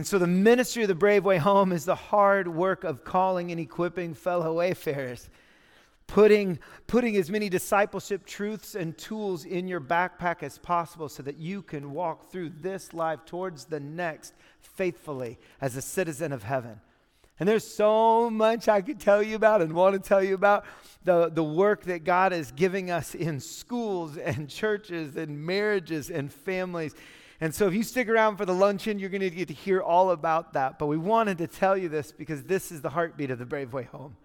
And so the ministry of the Brave Way Home is the hard work of calling and equipping fellow wayfarers, putting, putting as many discipleship truths and tools in your backpack as possible so that you can walk through this life towards the next faithfully as a citizen of heaven. And there's so much I could tell you about and want to tell you about the, the work that God is giving us in schools and churches and marriages and families. And so if you stick around for the luncheon, you're going to get to hear all about that. But we wanted to tell you this because this is the heartbeat of the Brave Way Home.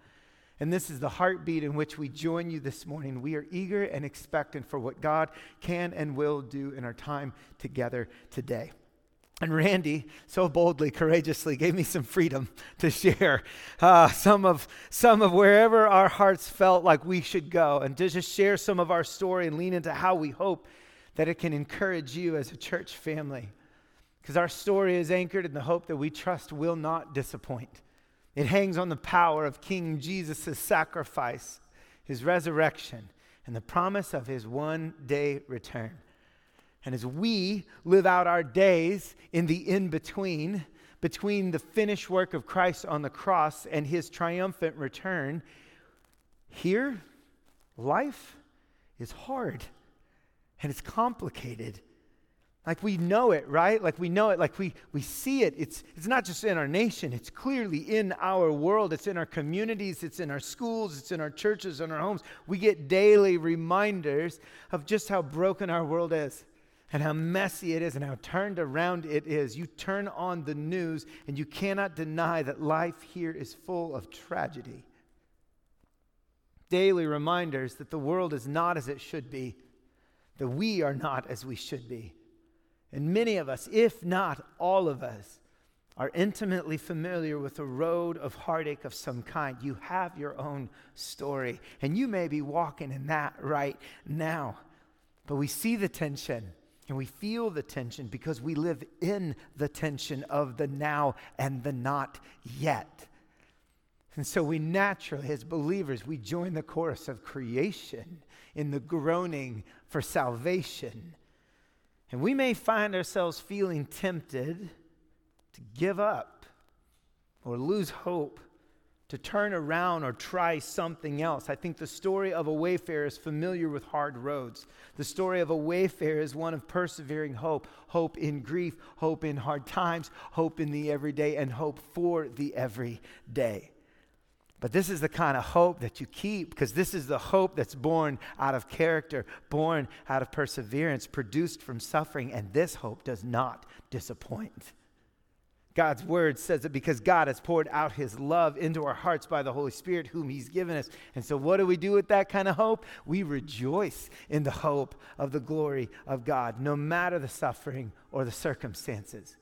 And this is the heartbeat in which we join you this morning. We are eager and expectant for what God can and will do in our time together today. And Randy so boldly, courageously gave me some freedom to share uh, some, of, some of wherever our hearts felt like we should go and to just share some of our story and lean into how we hope that it can encourage you as a church family. Because our story is anchored in the hope that we trust will not disappoint. It hangs on the power of King Jesus' sacrifice, his resurrection, and the promise of his one day return. And as we live out our days in the in between, between the finished work of Christ on the cross and his triumphant return, here, life is hard and it's complicated. Like we know it, right? Like we know it, like we, we see it. It's, it's not just in our nation, it's clearly in our world. It's in our communities, it's in our schools, it's in our churches, in our homes. We get daily reminders of just how broken our world is and how messy it is and how turned around it is. You turn on the news and you cannot deny that life here is full of tragedy. Daily reminders that the world is not as it should be, that we are not as we should be. And many of us, if not all of us, are intimately familiar with a road of heartache of some kind. You have your own story, and you may be walking in that right now. But we see the tension and we feel the tension because we live in the tension of the now and the not yet. And so we naturally, as believers, we join the chorus of creation in the groaning for salvation. And we may find ourselves feeling tempted to give up or lose hope to turn around or try something else. I think the story of a wayfarer is familiar with hard roads. The story of a wayfarer is one of persevering hope hope in grief, hope in hard times, hope in the everyday, and hope for the everyday. But this is the kind of hope that you keep because this is the hope that's born out of character, born out of perseverance, produced from suffering, and this hope does not disappoint. God's word says it because God has poured out his love into our hearts by the Holy Spirit, whom he's given us. And so, what do we do with that kind of hope? We rejoice in the hope of the glory of God, no matter the suffering or the circumstances.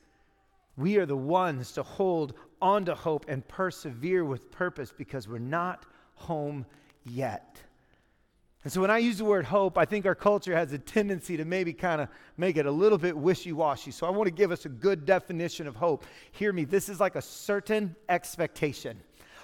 We are the ones to hold on to hope and persevere with purpose because we're not home yet. And so when I use the word hope, I think our culture has a tendency to maybe kind of make it a little bit wishy washy. So I want to give us a good definition of hope. Hear me, this is like a certain expectation.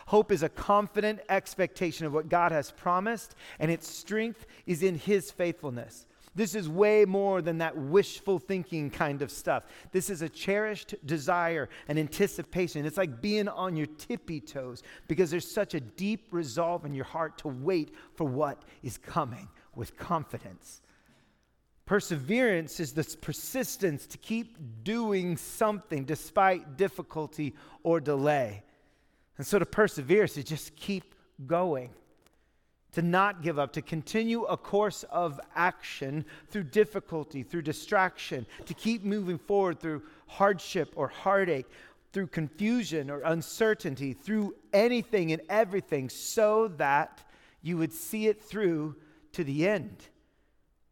Hope is a confident expectation of what God has promised, and its strength is in His faithfulness. This is way more than that wishful thinking kind of stuff. This is a cherished desire and anticipation. It's like being on your tippy toes because there's such a deep resolve in your heart to wait for what is coming with confidence. Perseverance is this persistence to keep doing something despite difficulty or delay. And so to persevere is to just keep going to not give up, to continue a course of action through difficulty, through distraction, to keep moving forward through hardship or heartache, through confusion or uncertainty, through anything and everything, so that you would see it through to the end.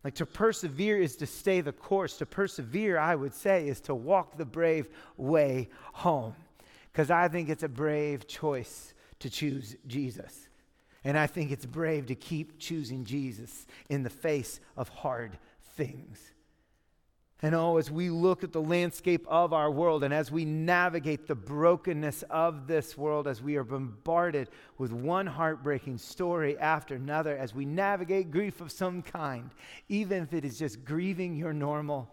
Like to persevere is to stay the course. To persevere, I would say, is to walk the brave way home. Because I think it's a brave choice to choose Jesus. And I think it's brave to keep choosing Jesus in the face of hard things. And oh, as we look at the landscape of our world and as we navigate the brokenness of this world, as we are bombarded with one heartbreaking story after another, as we navigate grief of some kind, even if it is just grieving your normal,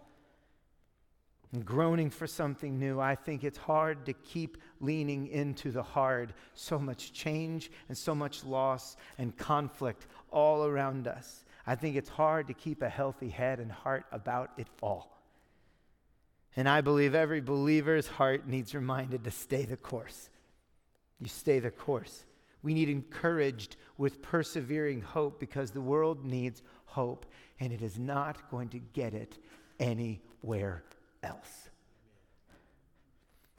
and groaning for something new, I think it's hard to keep leaning into the hard. So much change and so much loss and conflict all around us. I think it's hard to keep a healthy head and heart about it all. And I believe every believer's heart needs reminded to stay the course. You stay the course. We need encouraged with persevering hope because the world needs hope and it is not going to get it anywhere else.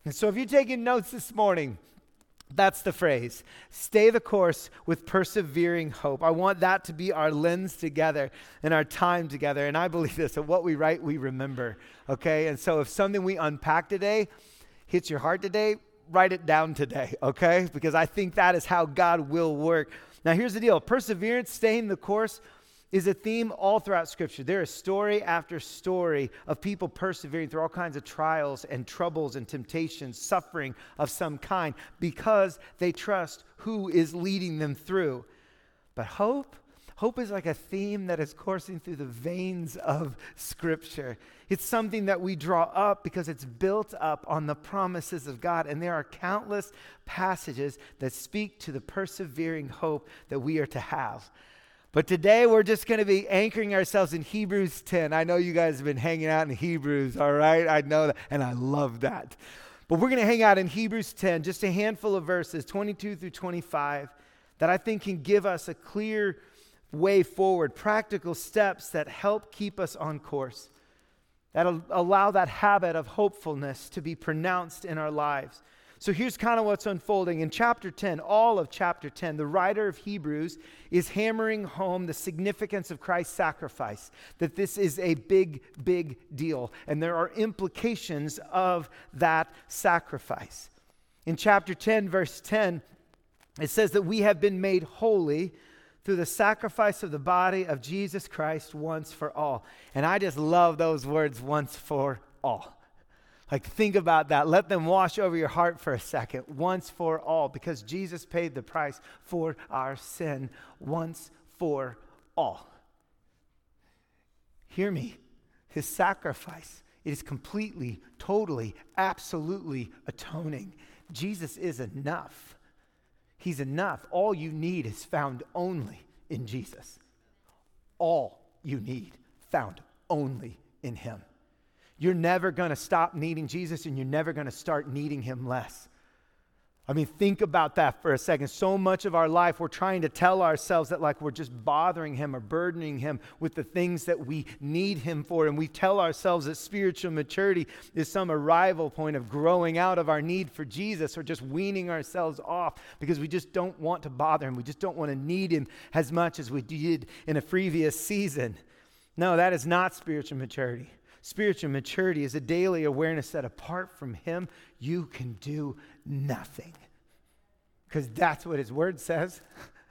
And so, if you're taking notes this morning, that's the phrase. Stay the course with persevering hope. I want that to be our lens together and our time together. And I believe this that what we write, we remember. Okay? And so if something we unpack today hits your heart today, write it down today. Okay? Because I think that is how God will work. Now, here's the deal perseverance, staying the course, is a theme all throughout Scripture. There is story after story of people persevering through all kinds of trials and troubles and temptations, suffering of some kind, because they trust who is leading them through. But hope, hope is like a theme that is coursing through the veins of Scripture. It's something that we draw up because it's built up on the promises of God. And there are countless passages that speak to the persevering hope that we are to have. But today we're just going to be anchoring ourselves in Hebrews 10. I know you guys have been hanging out in Hebrews, all right? I know that, and I love that. But we're going to hang out in Hebrews 10, just a handful of verses, 22 through 25, that I think can give us a clear way forward, practical steps that help keep us on course, that allow that habit of hopefulness to be pronounced in our lives. So here's kind of what's unfolding. In chapter 10, all of chapter 10, the writer of Hebrews is hammering home the significance of Christ's sacrifice, that this is a big, big deal, and there are implications of that sacrifice. In chapter 10, verse 10, it says that we have been made holy through the sacrifice of the body of Jesus Christ once for all. And I just love those words, once for all. Like, think about that. Let them wash over your heart for a second, once for all, because Jesus paid the price for our sin once for all. Hear me. His sacrifice it is completely, totally, absolutely atoning. Jesus is enough. He's enough. All you need is found only in Jesus. All you need found only in Him. You're never going to stop needing Jesus and you're never going to start needing him less. I mean, think about that for a second. So much of our life, we're trying to tell ourselves that, like, we're just bothering Him or burdening Him with the things that we need Him for. And we tell ourselves that spiritual maturity is some arrival point of growing out of our need for Jesus or just weaning ourselves off because we just don't want to bother Him. We just don't want to need Him as much as we did in a previous season. No, that is not spiritual maturity. Spiritual maturity is a daily awareness that apart from Him, you can do nothing. Because that's what His Word says.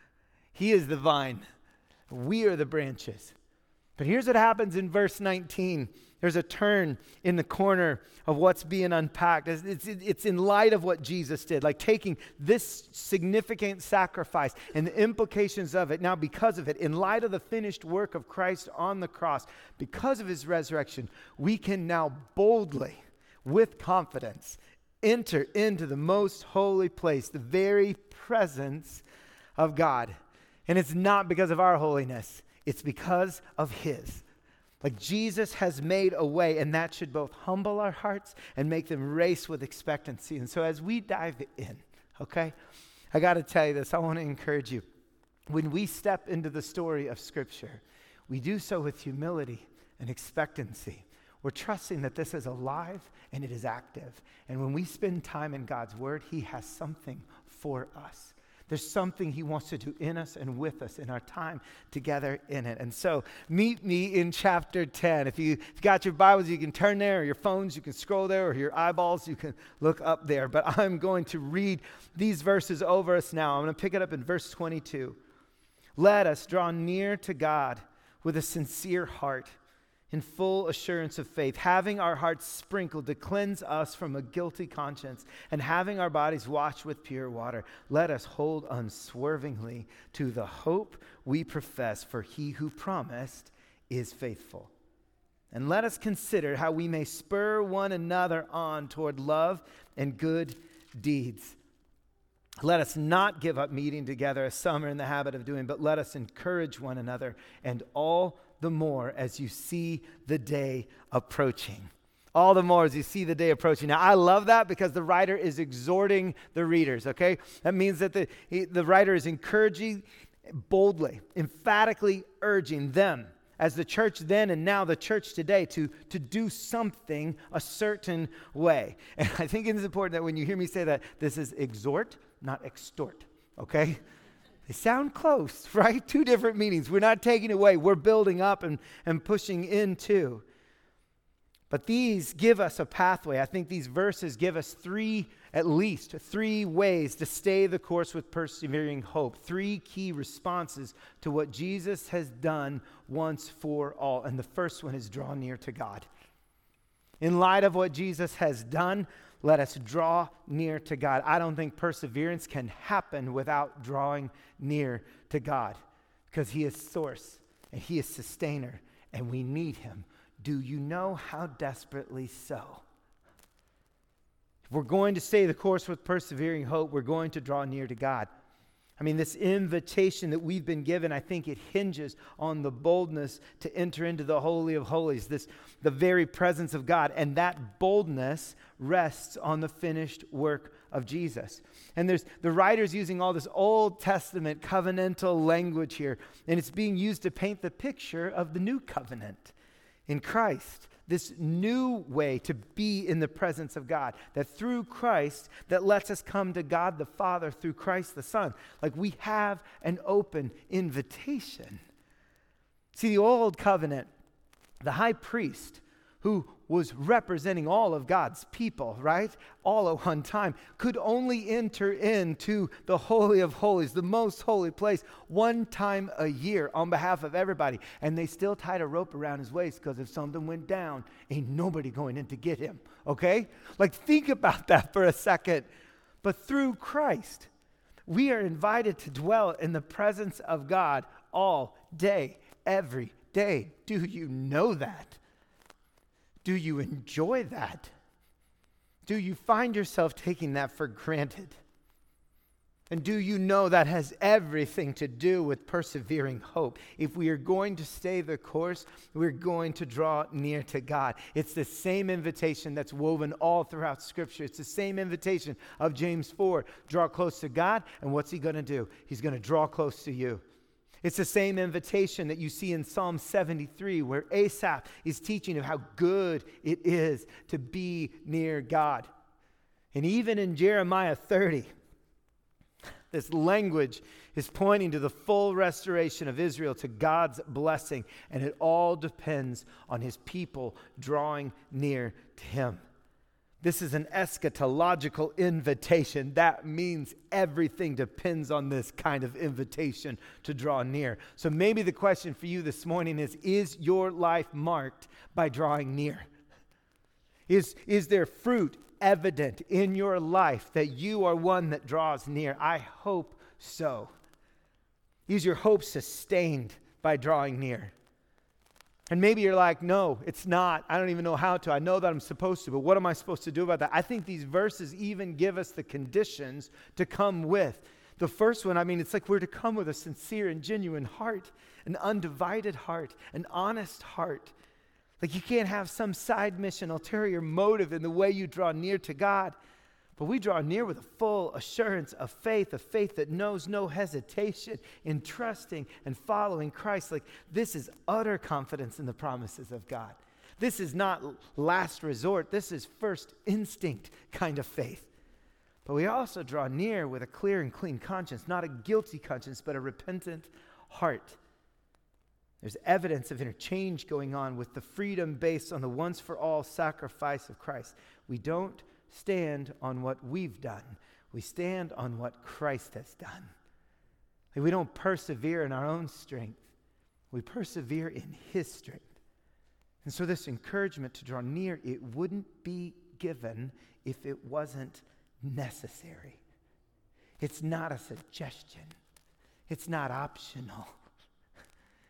he is the vine, we are the branches. But here's what happens in verse 19 there's a turn in the corner of what's being unpacked. It's, it's, it's, in light of what Jesus did, like taking this significant sacrifice and the implications of it. Now, because of it, in light of the finished work of Christ on the cross, because of his resurrection, we can now boldly, with confidence, enter into the most holy place, the very presence of God. And it's not because of our holiness, it's because of his. Like Jesus has made a way, and that should both humble our hearts and make them race with expectancy. And so, as we dive in, okay, I got to tell you this. I want to encourage you. When we step into the story of Scripture, we do so with humility and expectancy. We're trusting that this is alive and it is active. And when we spend time in God's Word, He has something for us. There's something He wants to do in us and with us in our time together in it. And so, meet me in chapter 10. If, you, if you got your Bibles, you can turn there, or your phones, you can scroll there, or your eyeballs, you can look up there. But I'm going to read these verses over us now. I'm going to pick it up in verse 22. Let us draw near to God with a sincere heart in full assurance of faith, having our hearts sprinkled to cleanse us from a guilty conscience, and having our bodies washed with pure water, let us hold unswervingly to the hope we profess, for he who promised is faithful. and let us consider how we may spur one another on toward love and good deeds. Let us not give up meeting together as some are in the habit of doing, but let us encourage one another, and all the more as you see the day approaching. All the more as you see the day approaching. Now, I love that because the writer is exhorting the readers, okay? That means that the, he, the writer is encouraging boldly, emphatically urging them as the church then and now the church today to, to do something a certain way. And I think it is important that when you hear me say that, this is exhort, not extort, okay? They sound close, right? Two different meanings. We're not taking away, we're building up and, and pushing into. But these give us a pathway. I think these verses give us three, at least three ways to stay the course with persevering hope. Three key responses to what Jesus has done once for all. And the first one is draw near to God. In light of what Jesus has done, let us draw near to God. I don't think perseverance can happen without drawing near to God because He is source and He is sustainer and we need Him. Do you know how desperately so? If we're going to stay the course with persevering hope, we're going to draw near to God. I mean, this invitation that we've been given, I think it hinges on the boldness to enter into the Holy of Holies, this, the very presence of God. And that boldness rests on the finished work of Jesus. And there's the writer's using all this Old Testament covenantal language here, and it's being used to paint the picture of the new covenant in Christ this new way to be in the presence of God. That through Christ, that lets us come to God the Father through Christ the Son. Like we have an open invitation. See, the old covenant, the high priest who was representing all of God's people, right? All at one time, could only enter into the Holy of Holies, the most holy place, one time a year on behalf of everybody. And they still tied a rope around his waist because if something went down, ain't nobody going in to get him, okay? Like, think about that for a second. But through Christ, we are invited to dwell in the presence of God all day, every day. Do you know that? Do you enjoy that? Do you find yourself taking that for granted? And do you know that has everything to do with persevering hope? If we are going to stay the course, we're going to draw near to God. It's the same invitation that's woven all throughout Scripture. It's the same invitation of James 4 draw close to God, and what's He going to do? He's going to draw close to you. It's the same invitation that you see in Psalm 73, where Asaph is teaching of how good it is to be near God. And even in Jeremiah 30, this language is pointing to the full restoration of Israel, to God's blessing, and it all depends on his people drawing near to him. This is an eschatological invitation. That means everything depends on this kind of invitation to draw near. So maybe the question for you this morning is Is your life marked by drawing near? Is, is there fruit evident in your life that you are one that draws near? I hope so. Is your hope sustained by drawing near? And maybe you're like, no, it's not. I don't even know how to. I know that I'm supposed to, but what am I supposed to do about that? I think these verses even give us the conditions to come with. The first one, I mean, it's like we're to come with a sincere and genuine heart, an undivided heart, an honest heart. Like you can't have some side mission, ulterior motive in the way you draw near to God. But we draw near with a full assurance of faith, a faith that knows no hesitation in trusting and following Christ. Like this is utter confidence in the promises of God. This is not last resort, this is first instinct kind of faith. But we also draw near with a clear and clean conscience, not a guilty conscience, but a repentant heart. There's evidence of interchange going on with the freedom based on the once for all sacrifice of Christ. We don't stand on what we've done, we stand on what Christ has done. We don't persevere in our own strength, we persevere in His strength. And so, this encouragement to draw near, it wouldn't be given if it wasn't necessary. It's not a suggestion, it's not optional.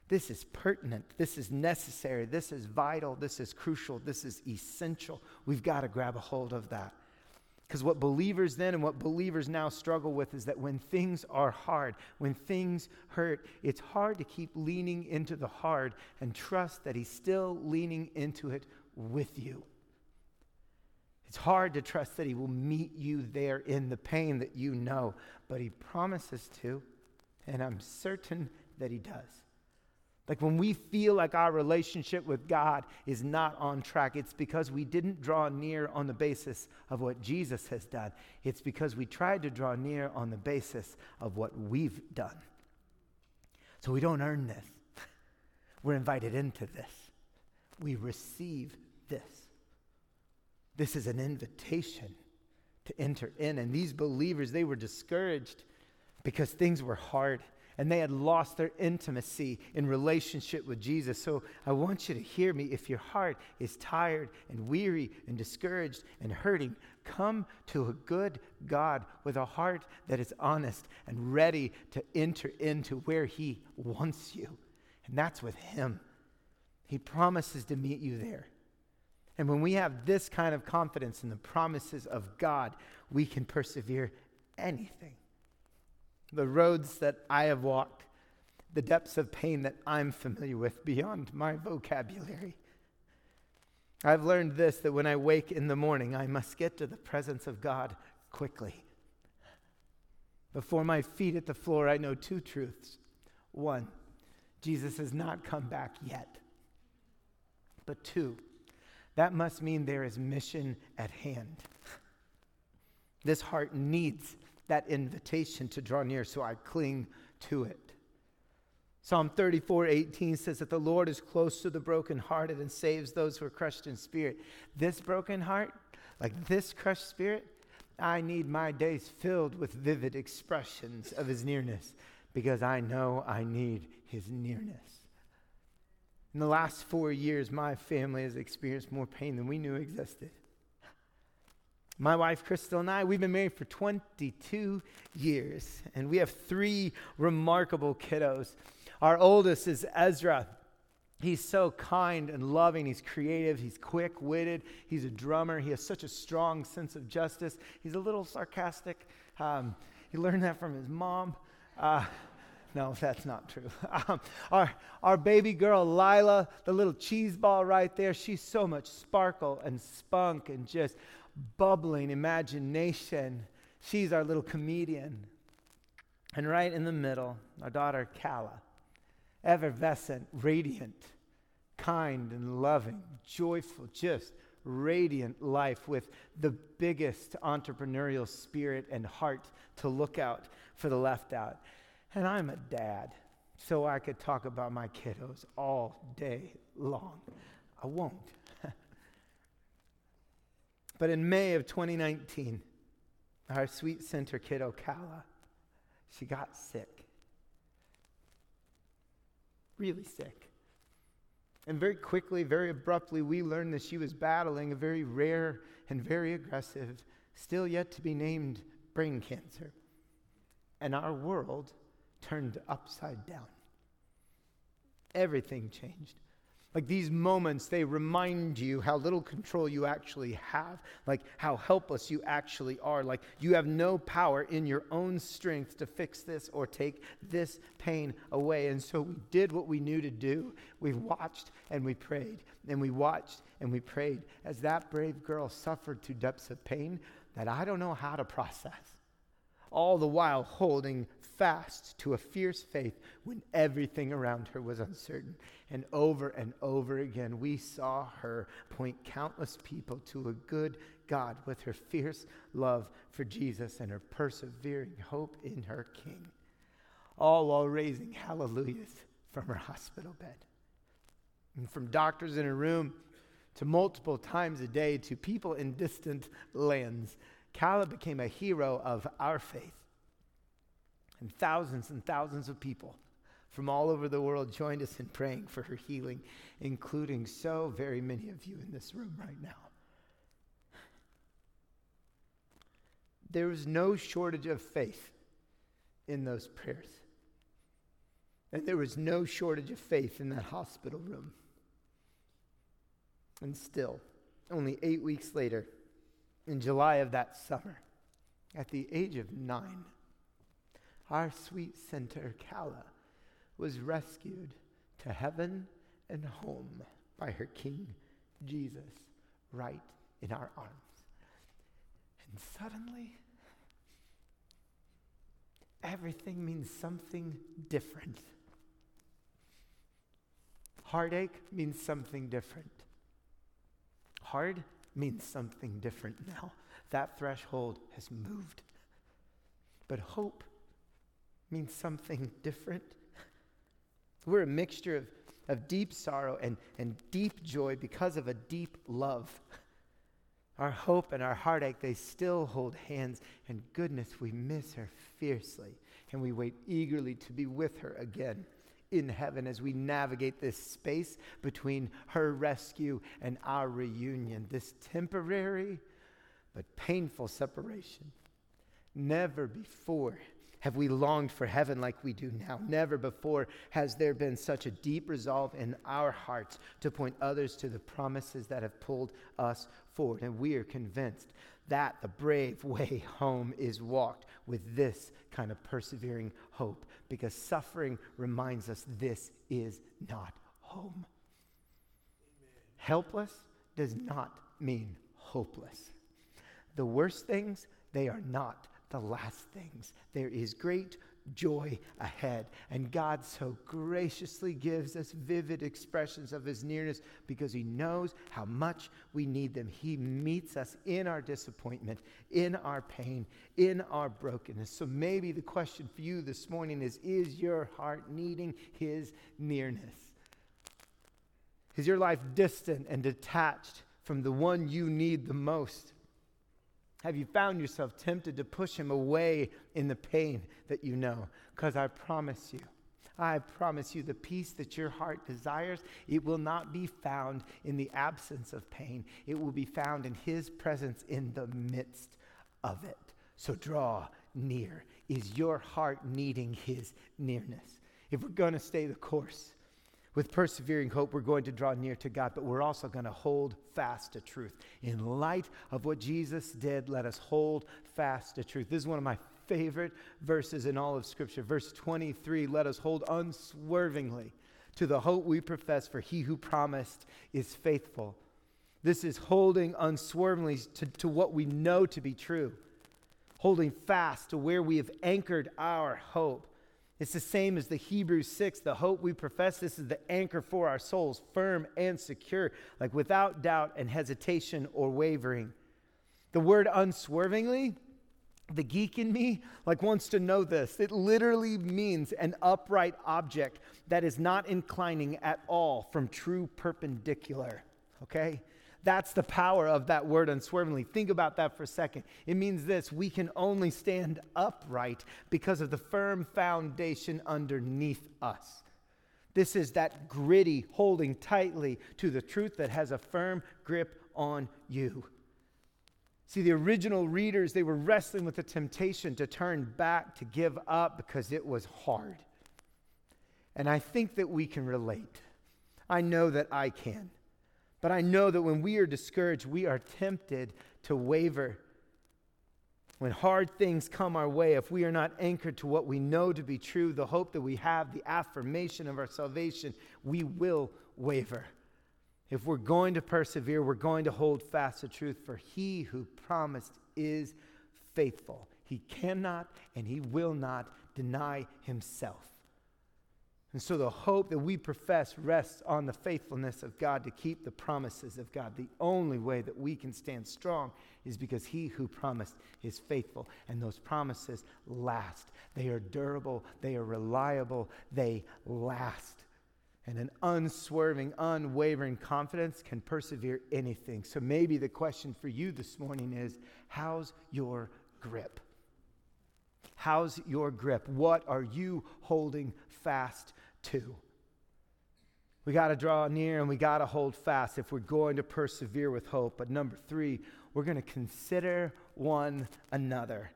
This is pertinent. This is necessary. This is vital. This is crucial. This is essential. We've got to grab a hold of that. Because what believers then and what believers now struggle with is that when things are hard, when things hurt, it's hard to keep leaning into the hard and trust that He's still leaning into it with you. It's hard to trust that He will meet you there in the pain that you know, but He promises to, and I'm certain that He does. Like when we feel like our relationship with God is not on track, it's because we didn't draw near on the basis of what Jesus has done. It's because we tried to draw near on the basis of what we've done. So we don't earn this. We're invited into this. We receive this. This is an invitation to enter in. And these believers, they were discouraged because things were hard and they had lost their intimacy in relationship with Jesus. So I want you to hear me. If your heart is tired and weary and discouraged and hurting, come to a good God with a heart that is honest and ready to enter into where He wants you. And that's with Him. He promises to meet you there. And when we have this kind of confidence in the promises of God, we can persevere anything the roads that I have walked, the depths of pain that I'm familiar with beyond my vocabulary. I've learned this that when I wake in the morning, I must get to the presence of God quickly. Before my feet hit the floor, I know two truths. One, Jesus has not come back yet. But two, that must mean there is mission at hand. This heart needs that invitation to draw near, so I cling to it. Psalm 34 18 says that the Lord is close to the brokenhearted and saves those who are crushed in spirit. This broken heart, like this crushed spirit, I need my days filled with vivid expressions of his nearness because I know I need his nearness. In the last four years, my family has experienced more pain than we knew existed. My wife, Crystal, and I, we've been married for 22 years, and we have three remarkable kiddos. Our oldest is Ezra. He's so kind and loving. He's creative. He's quick witted. He's a drummer. He has such a strong sense of justice. He's a little sarcastic. Um, he learned that from his mom. Uh, no, that's not true. Um, our, our baby girl, Lila, the little cheese ball right there, she's so much sparkle and spunk and just bubbling imagination. She's our little comedian. And right in the middle, our daughter, Kala, effervescent, radiant, kind and loving, joyful, just radiant life with the biggest entrepreneurial spirit and heart to look out for the left out. And I'm a dad, so I could talk about my kiddos all day long. I won't. But in May of 2019, our sweet center kid, Ocala, she got sick. Really sick. And very quickly, very abruptly, we learned that she was battling a very rare and very aggressive, still yet to be named brain cancer. And our world turned upside down. Everything changed. Like these moments, they remind you how little control you actually have, like how helpless you actually are. Like you have no power in your own strength to fix this or take this pain away. And so we did what we knew to do. We watched and we prayed, and we watched and we prayed as that brave girl suffered to depths of pain that I don't know how to process. All the while holding fast to a fierce faith when everything around her was uncertain. And over and over again, we saw her point countless people to a good God with her fierce love for Jesus and her persevering hope in her King, all while raising hallelujahs from her hospital bed. And from doctors in a room to multiple times a day to people in distant lands, Kala became a hero of our faith. And thousands and thousands of people from all over the world joined us in praying for her healing, including so very many of you in this room right now. There was no shortage of faith in those prayers. And there was no shortage of faith in that hospital room. And still, only eight weeks later, in July of that summer, at the age of nine, our sweet center, Kala, was rescued to heaven and home by her King Jesus right in our arms. And suddenly, everything means something different. Heartache means something different. Hard means something different now. That threshold has moved. But hope means something different. We're a mixture of, of deep sorrow and, and deep joy because of a deep love. Our hope and our heartache, they still hold hands. And goodness, we miss her fiercely. And we wait eagerly to be with her again in heaven as we navigate this space between her rescue and our reunion, this temporary but painful separation. Never before have we longed for heaven like we do now. Never before has there been such a deep resolve in our hearts to point others to the promises that have pulled us forward. And we are convinced that the brave way home is walked with this kind of persevering hope because suffering reminds us this is not home. Helpless does not mean hopeless. The worst things, they are not the last things. There is great joy ahead. And God so graciously gives us vivid expressions of his nearness because he knows how much we need them. He meets us in our disappointment, in our pain, in our brokenness. So maybe the question for you this morning is Is your heart needing his nearness? Is your life distant and detached from the one you need the most? Have you found yourself tempted to push him away in the pain that you know? Because I promise you, I promise you, the peace that your heart desires, it will not be found in the absence of pain. It will be found in his presence in the midst of it. So draw near. Is your heart needing his nearness? If we're going to stay the course, with persevering hope, we're going to draw near to God, but we're also going to hold fast to truth. In light of what Jesus did, let us hold fast to truth. This is one of my favorite verses in all of Scripture. Verse 23 let us hold unswervingly to the hope we profess, for he who promised is faithful. This is holding unswervingly to, to what we know to be true, holding fast to where we have anchored our hope. It's the same as the Hebrews 6, the hope we profess. This is the anchor for our souls, firm and secure, like without doubt and hesitation or wavering. The word unswervingly, the geek in me, like wants to know this. It literally means an upright object that is not inclining at all from true perpendicular. Okay? That's the power of that word unswervingly. Think about that for a second. It means this we can only stand upright because of the firm foundation underneath us. This is that gritty holding tightly to the truth that has a firm grip on you. See, the original readers, they were wrestling with the temptation to turn back, to give up because it was hard. And I think that we can relate. I know that I can. But I know that when we are discouraged, we are tempted to waver. When hard things come our way, if we are not anchored to what we know to be true, the hope that we have, the affirmation of our salvation, we will waver. If we're going to persevere, we're going to hold fast to truth, for he who promised is faithful. He cannot and he will not deny himself. And so the hope that we profess rests on the faithfulness of God to keep the promises of God. The only way that we can stand strong is because he who promised is faithful. And those promises last. They are durable, they are reliable, they last. And an unswerving, unwavering confidence can persevere anything. So maybe the question for you this morning is how's your grip? How's your grip? What are you holding fast to. We got to draw near and we got to hold fast if we're going to persevere with hope. But number three, we're going to consider one another.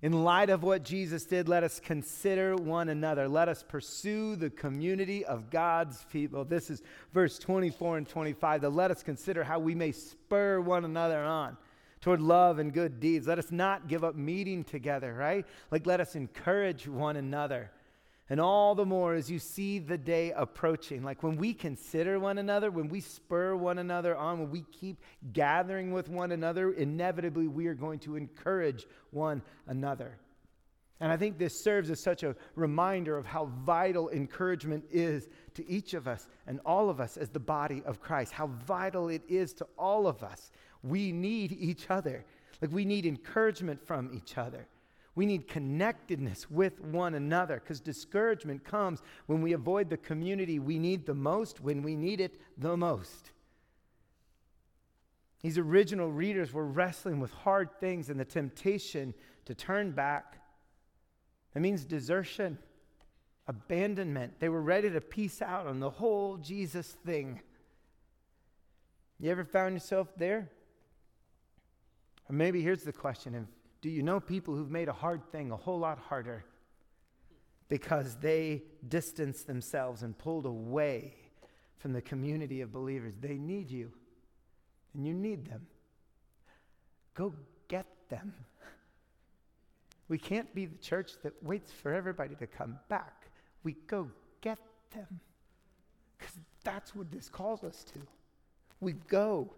In light of what Jesus did, let us consider one another. Let us pursue the community of God's people. This is verse 24 and 25. That let us consider how we may spur one another on toward love and good deeds. Let us not give up meeting together, right? Like, let us encourage one another. And all the more as you see the day approaching. Like when we consider one another, when we spur one another on, when we keep gathering with one another, inevitably we are going to encourage one another. And I think this serves as such a reminder of how vital encouragement is to each of us and all of us as the body of Christ, how vital it is to all of us. We need each other. Like we need encouragement from each other. We need connectedness with one another because discouragement comes when we avoid the community we need the most, when we need it the most. These original readers were wrestling with hard things and the temptation to turn back. That means desertion, abandonment. They were ready to peace out on the whole Jesus thing. You ever found yourself there? Or maybe here's the question do you know people who've made a hard thing a whole lot harder because they distanced themselves and pulled away from the community of believers? They need you, and you need them. Go get them. We can't be the church that waits for everybody to come back. We go get them. Because that's what this calls us to. We go.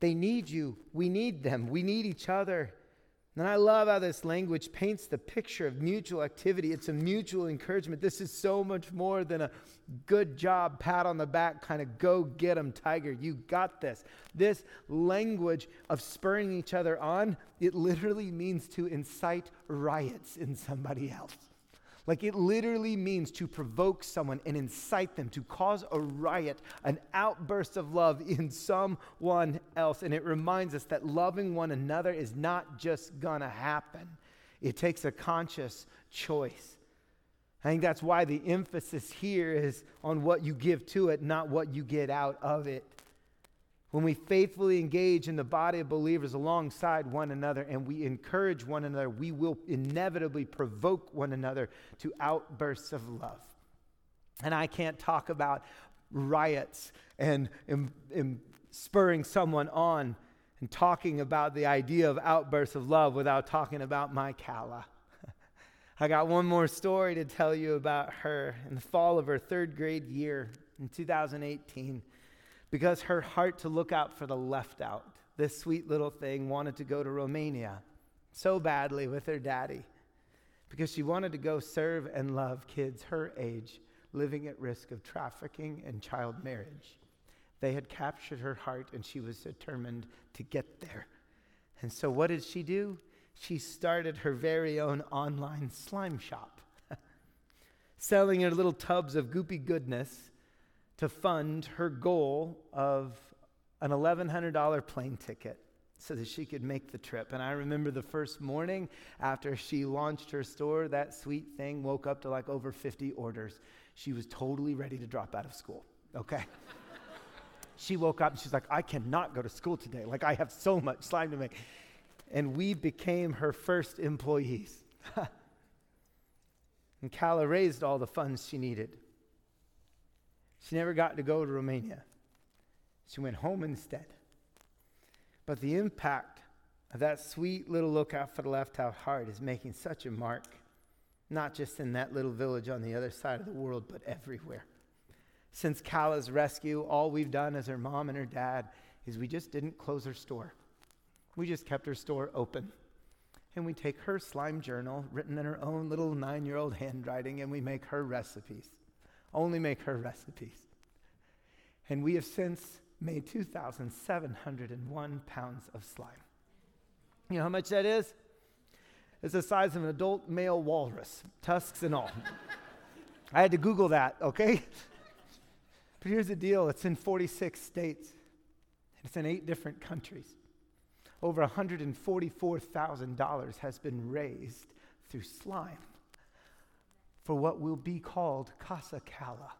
They need you. We need them. We need each other. And I love how this language paints the picture of mutual activity. It's a mutual encouragement. This is so much more than a good job, pat on the back, kind of go get them, tiger. You got this. This language of spurring each other on, it literally means to incite riots in somebody else. Like it literally means to provoke someone and incite them, to cause a riot, an outburst of love in someone else. And it reminds us that loving one another is not just gonna happen, it takes a conscious choice. I think that's why the emphasis here is on what you give to it, not what you get out of it. When we faithfully engage in the body of believers alongside one another and we encourage one another, we will inevitably provoke one another to outbursts of love. And I can't talk about riots and, and, and spurring someone on and talking about the idea of outbursts of love without talking about my Kala. I got one more story to tell you about her. In the fall of her third grade year in 2018, because her heart to look out for the left out, this sweet little thing wanted to go to Romania so badly with her daddy because she wanted to go serve and love kids her age living at risk of trafficking and child marriage. They had captured her heart and she was determined to get there. And so, what did she do? She started her very own online slime shop, selling her little tubs of goopy goodness to fund her goal of an $1,100 plane ticket so that she could make the trip. And I remember the first morning after she launched her store, that sweet thing woke up to like over 50 orders. She was totally ready to drop out of school, okay? she woke up and she's like, I cannot go to school today. Like, I have so much slime to make. And we became her first employees. and Kala raised all the funds she needed. She never got to go to Romania. She went home instead. But the impact of that sweet little lookout for the left out heart is making such a mark, not just in that little village on the other side of the world, but everywhere. Since Kala's rescue, all we've done as her mom and her dad is we just didn't close her store. We just kept her store open. And we take her slime journal, written in her own little nine year old handwriting, and we make her recipes only make her recipes. And we have since made 2,701 pounds of slime. You know how much that is? It's the size of an adult male walrus, tusks and all. I had to Google that, okay? But here's the deal it's in 46 states, it's in eight different countries. Over $144,000 has been raised through slime for what will be called Casa Kala,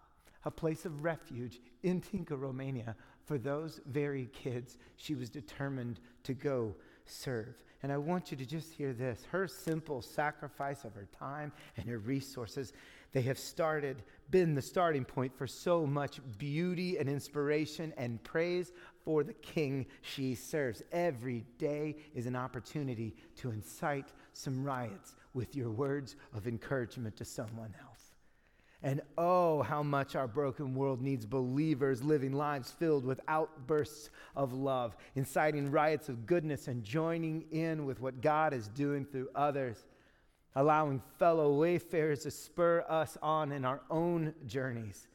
a place of refuge in Tinka, Romania, for those very kids she was determined to go serve. And I want you to just hear this her simple sacrifice of her time and her resources, they have started, been the starting point for so much beauty and inspiration and praise for the king she serves. Every day is an opportunity to incite some riots with your words of encouragement to someone else. And oh, how much our broken world needs believers living lives filled with outbursts of love, inciting riots of goodness, and joining in with what God is doing through others, allowing fellow wayfarers to spur us on in our own journeys.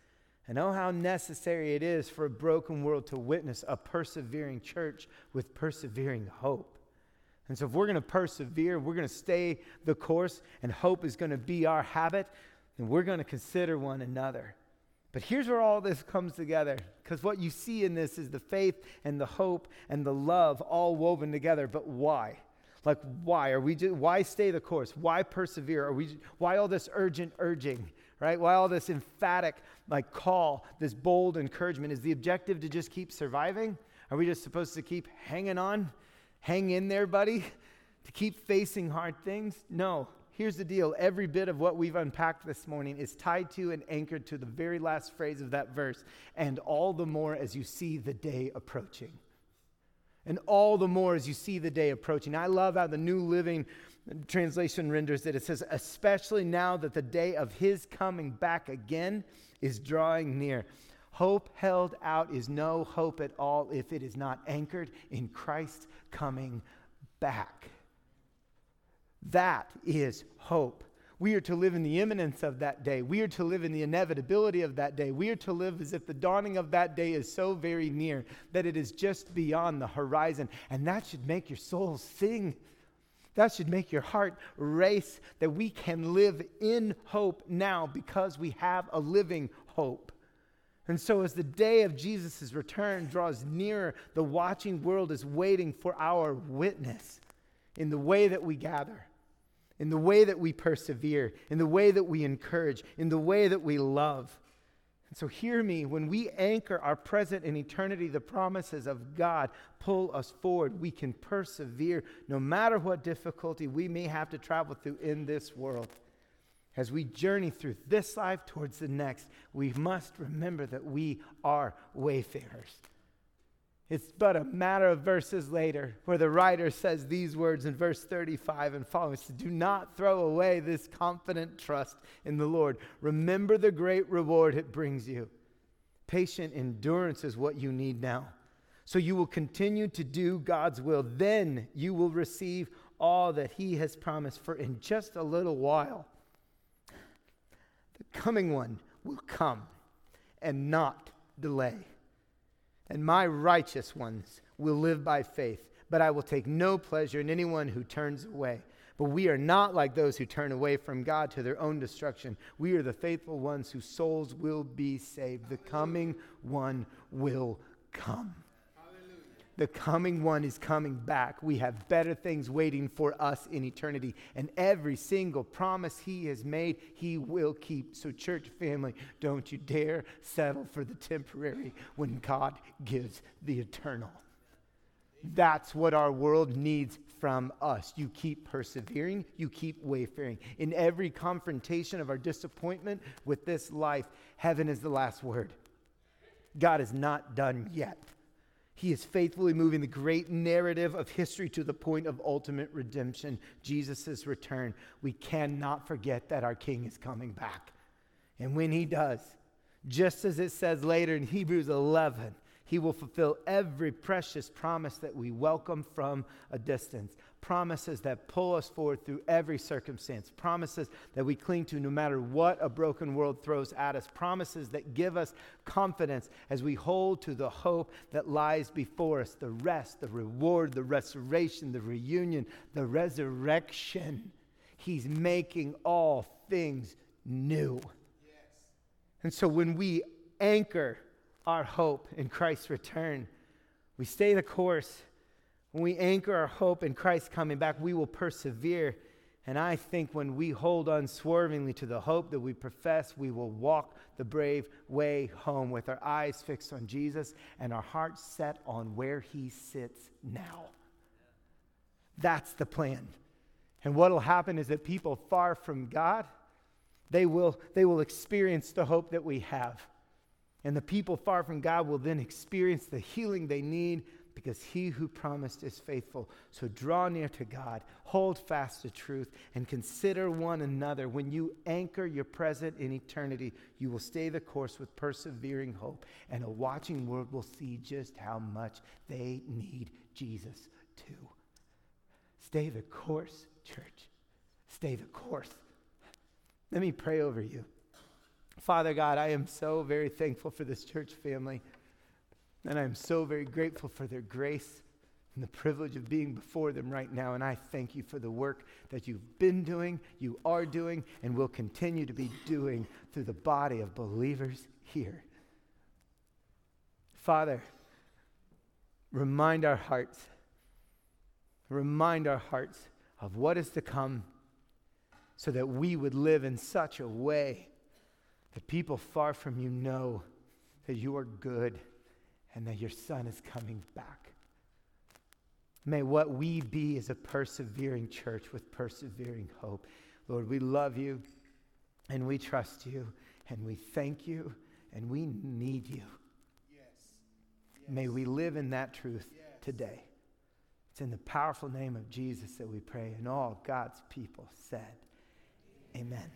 And oh, how necessary it is for a broken world to witness a persevering church with persevering hope. And so, if we're going to persevere, we're going to stay the course, and hope is going to be our habit, and we're going to consider one another. But here's where all this comes together because what you see in this is the faith and the hope and the love all woven together. But why? Like, why are we? Just, why stay the course? Why persevere? Are we? Why all this urgent urging? Right? Why all this emphatic like call? This bold encouragement? Is the objective to just keep surviving? Are we just supposed to keep hanging on? Hang in there, buddy. To keep facing hard things? No. Here's the deal every bit of what we've unpacked this morning is tied to and anchored to the very last phrase of that verse, and all the more as you see the day approaching. And all the more as you see the day approaching. I love how the New Living Translation renders it. It says, especially now that the day of his coming back again is drawing near. Hope held out is no hope at all if it is not anchored in Christ coming back. That is hope. We are to live in the imminence of that day. We are to live in the inevitability of that day. We are to live as if the dawning of that day is so very near that it is just beyond the horizon. And that should make your soul sing. That should make your heart race that we can live in hope now because we have a living hope. And so, as the day of Jesus' return draws nearer, the watching world is waiting for our witness in the way that we gather in the way that we persevere, in the way that we encourage, in the way that we love. And so, hear me when we anchor our present in eternity, the promises of God pull us forward. We can persevere no matter what difficulty we may have to travel through in this world. As we journey through this life towards the next, we must remember that we are wayfarers. It's but a matter of verses later where the writer says these words in verse 35 and following Do not throw away this confident trust in the Lord. Remember the great reward it brings you. Patient endurance is what you need now. So you will continue to do God's will. Then you will receive all that He has promised. For in just a little while, the coming one will come and not delay and my righteous ones will live by faith, but I will take no pleasure in anyone who turns away. But we are not like those who turn away from God to their own destruction. We are the faithful ones whose souls will be saved. The coming one will come. The coming one is coming back. We have better things waiting for us in eternity. And every single promise he has made, he will keep. So, church family, don't you dare settle for the temporary when God gives the eternal. That's what our world needs from us. You keep persevering, you keep wayfaring. In every confrontation of our disappointment with this life, heaven is the last word. God is not done yet. He is faithfully moving the great narrative of history to the point of ultimate redemption, Jesus' return. We cannot forget that our King is coming back. And when he does, just as it says later in Hebrews 11, he will fulfill every precious promise that we welcome from a distance promises that pull us forward through every circumstance, promises that we cling to no matter what a broken world throws at us, promises that give us confidence as we hold to the hope that lies before us the rest, the reward, the restoration, the reunion, the resurrection. He's making all things new. Yes. And so when we anchor our hope in Christ's return, we stay the course when we anchor our hope in Christ coming back, we will persevere. And I think when we hold unswervingly to the hope that we profess, we will walk the brave way home with our eyes fixed on Jesus and our hearts set on where he sits now. That's the plan. And what will happen is that people far from God, they will, they will experience the hope that we have. And the people far from God will then experience the healing they need because he who promised is faithful. So draw near to God, hold fast to truth, and consider one another. When you anchor your present in eternity, you will stay the course with persevering hope, and a watching world will see just how much they need Jesus too. Stay the course, church. Stay the course. Let me pray over you. Father God, I am so very thankful for this church family. And I'm so very grateful for their grace and the privilege of being before them right now. And I thank you for the work that you've been doing, you are doing, and will continue to be doing through the body of believers here. Father, remind our hearts, remind our hearts of what is to come so that we would live in such a way that people far from you know that you are good and that your son is coming back. May what we be is a persevering church with persevering hope. Lord, we love you and we trust you and we thank you and we need you. Yes. yes. May we live in that truth yes. today. It's in the powerful name of Jesus that we pray, and all God's people said, Amen.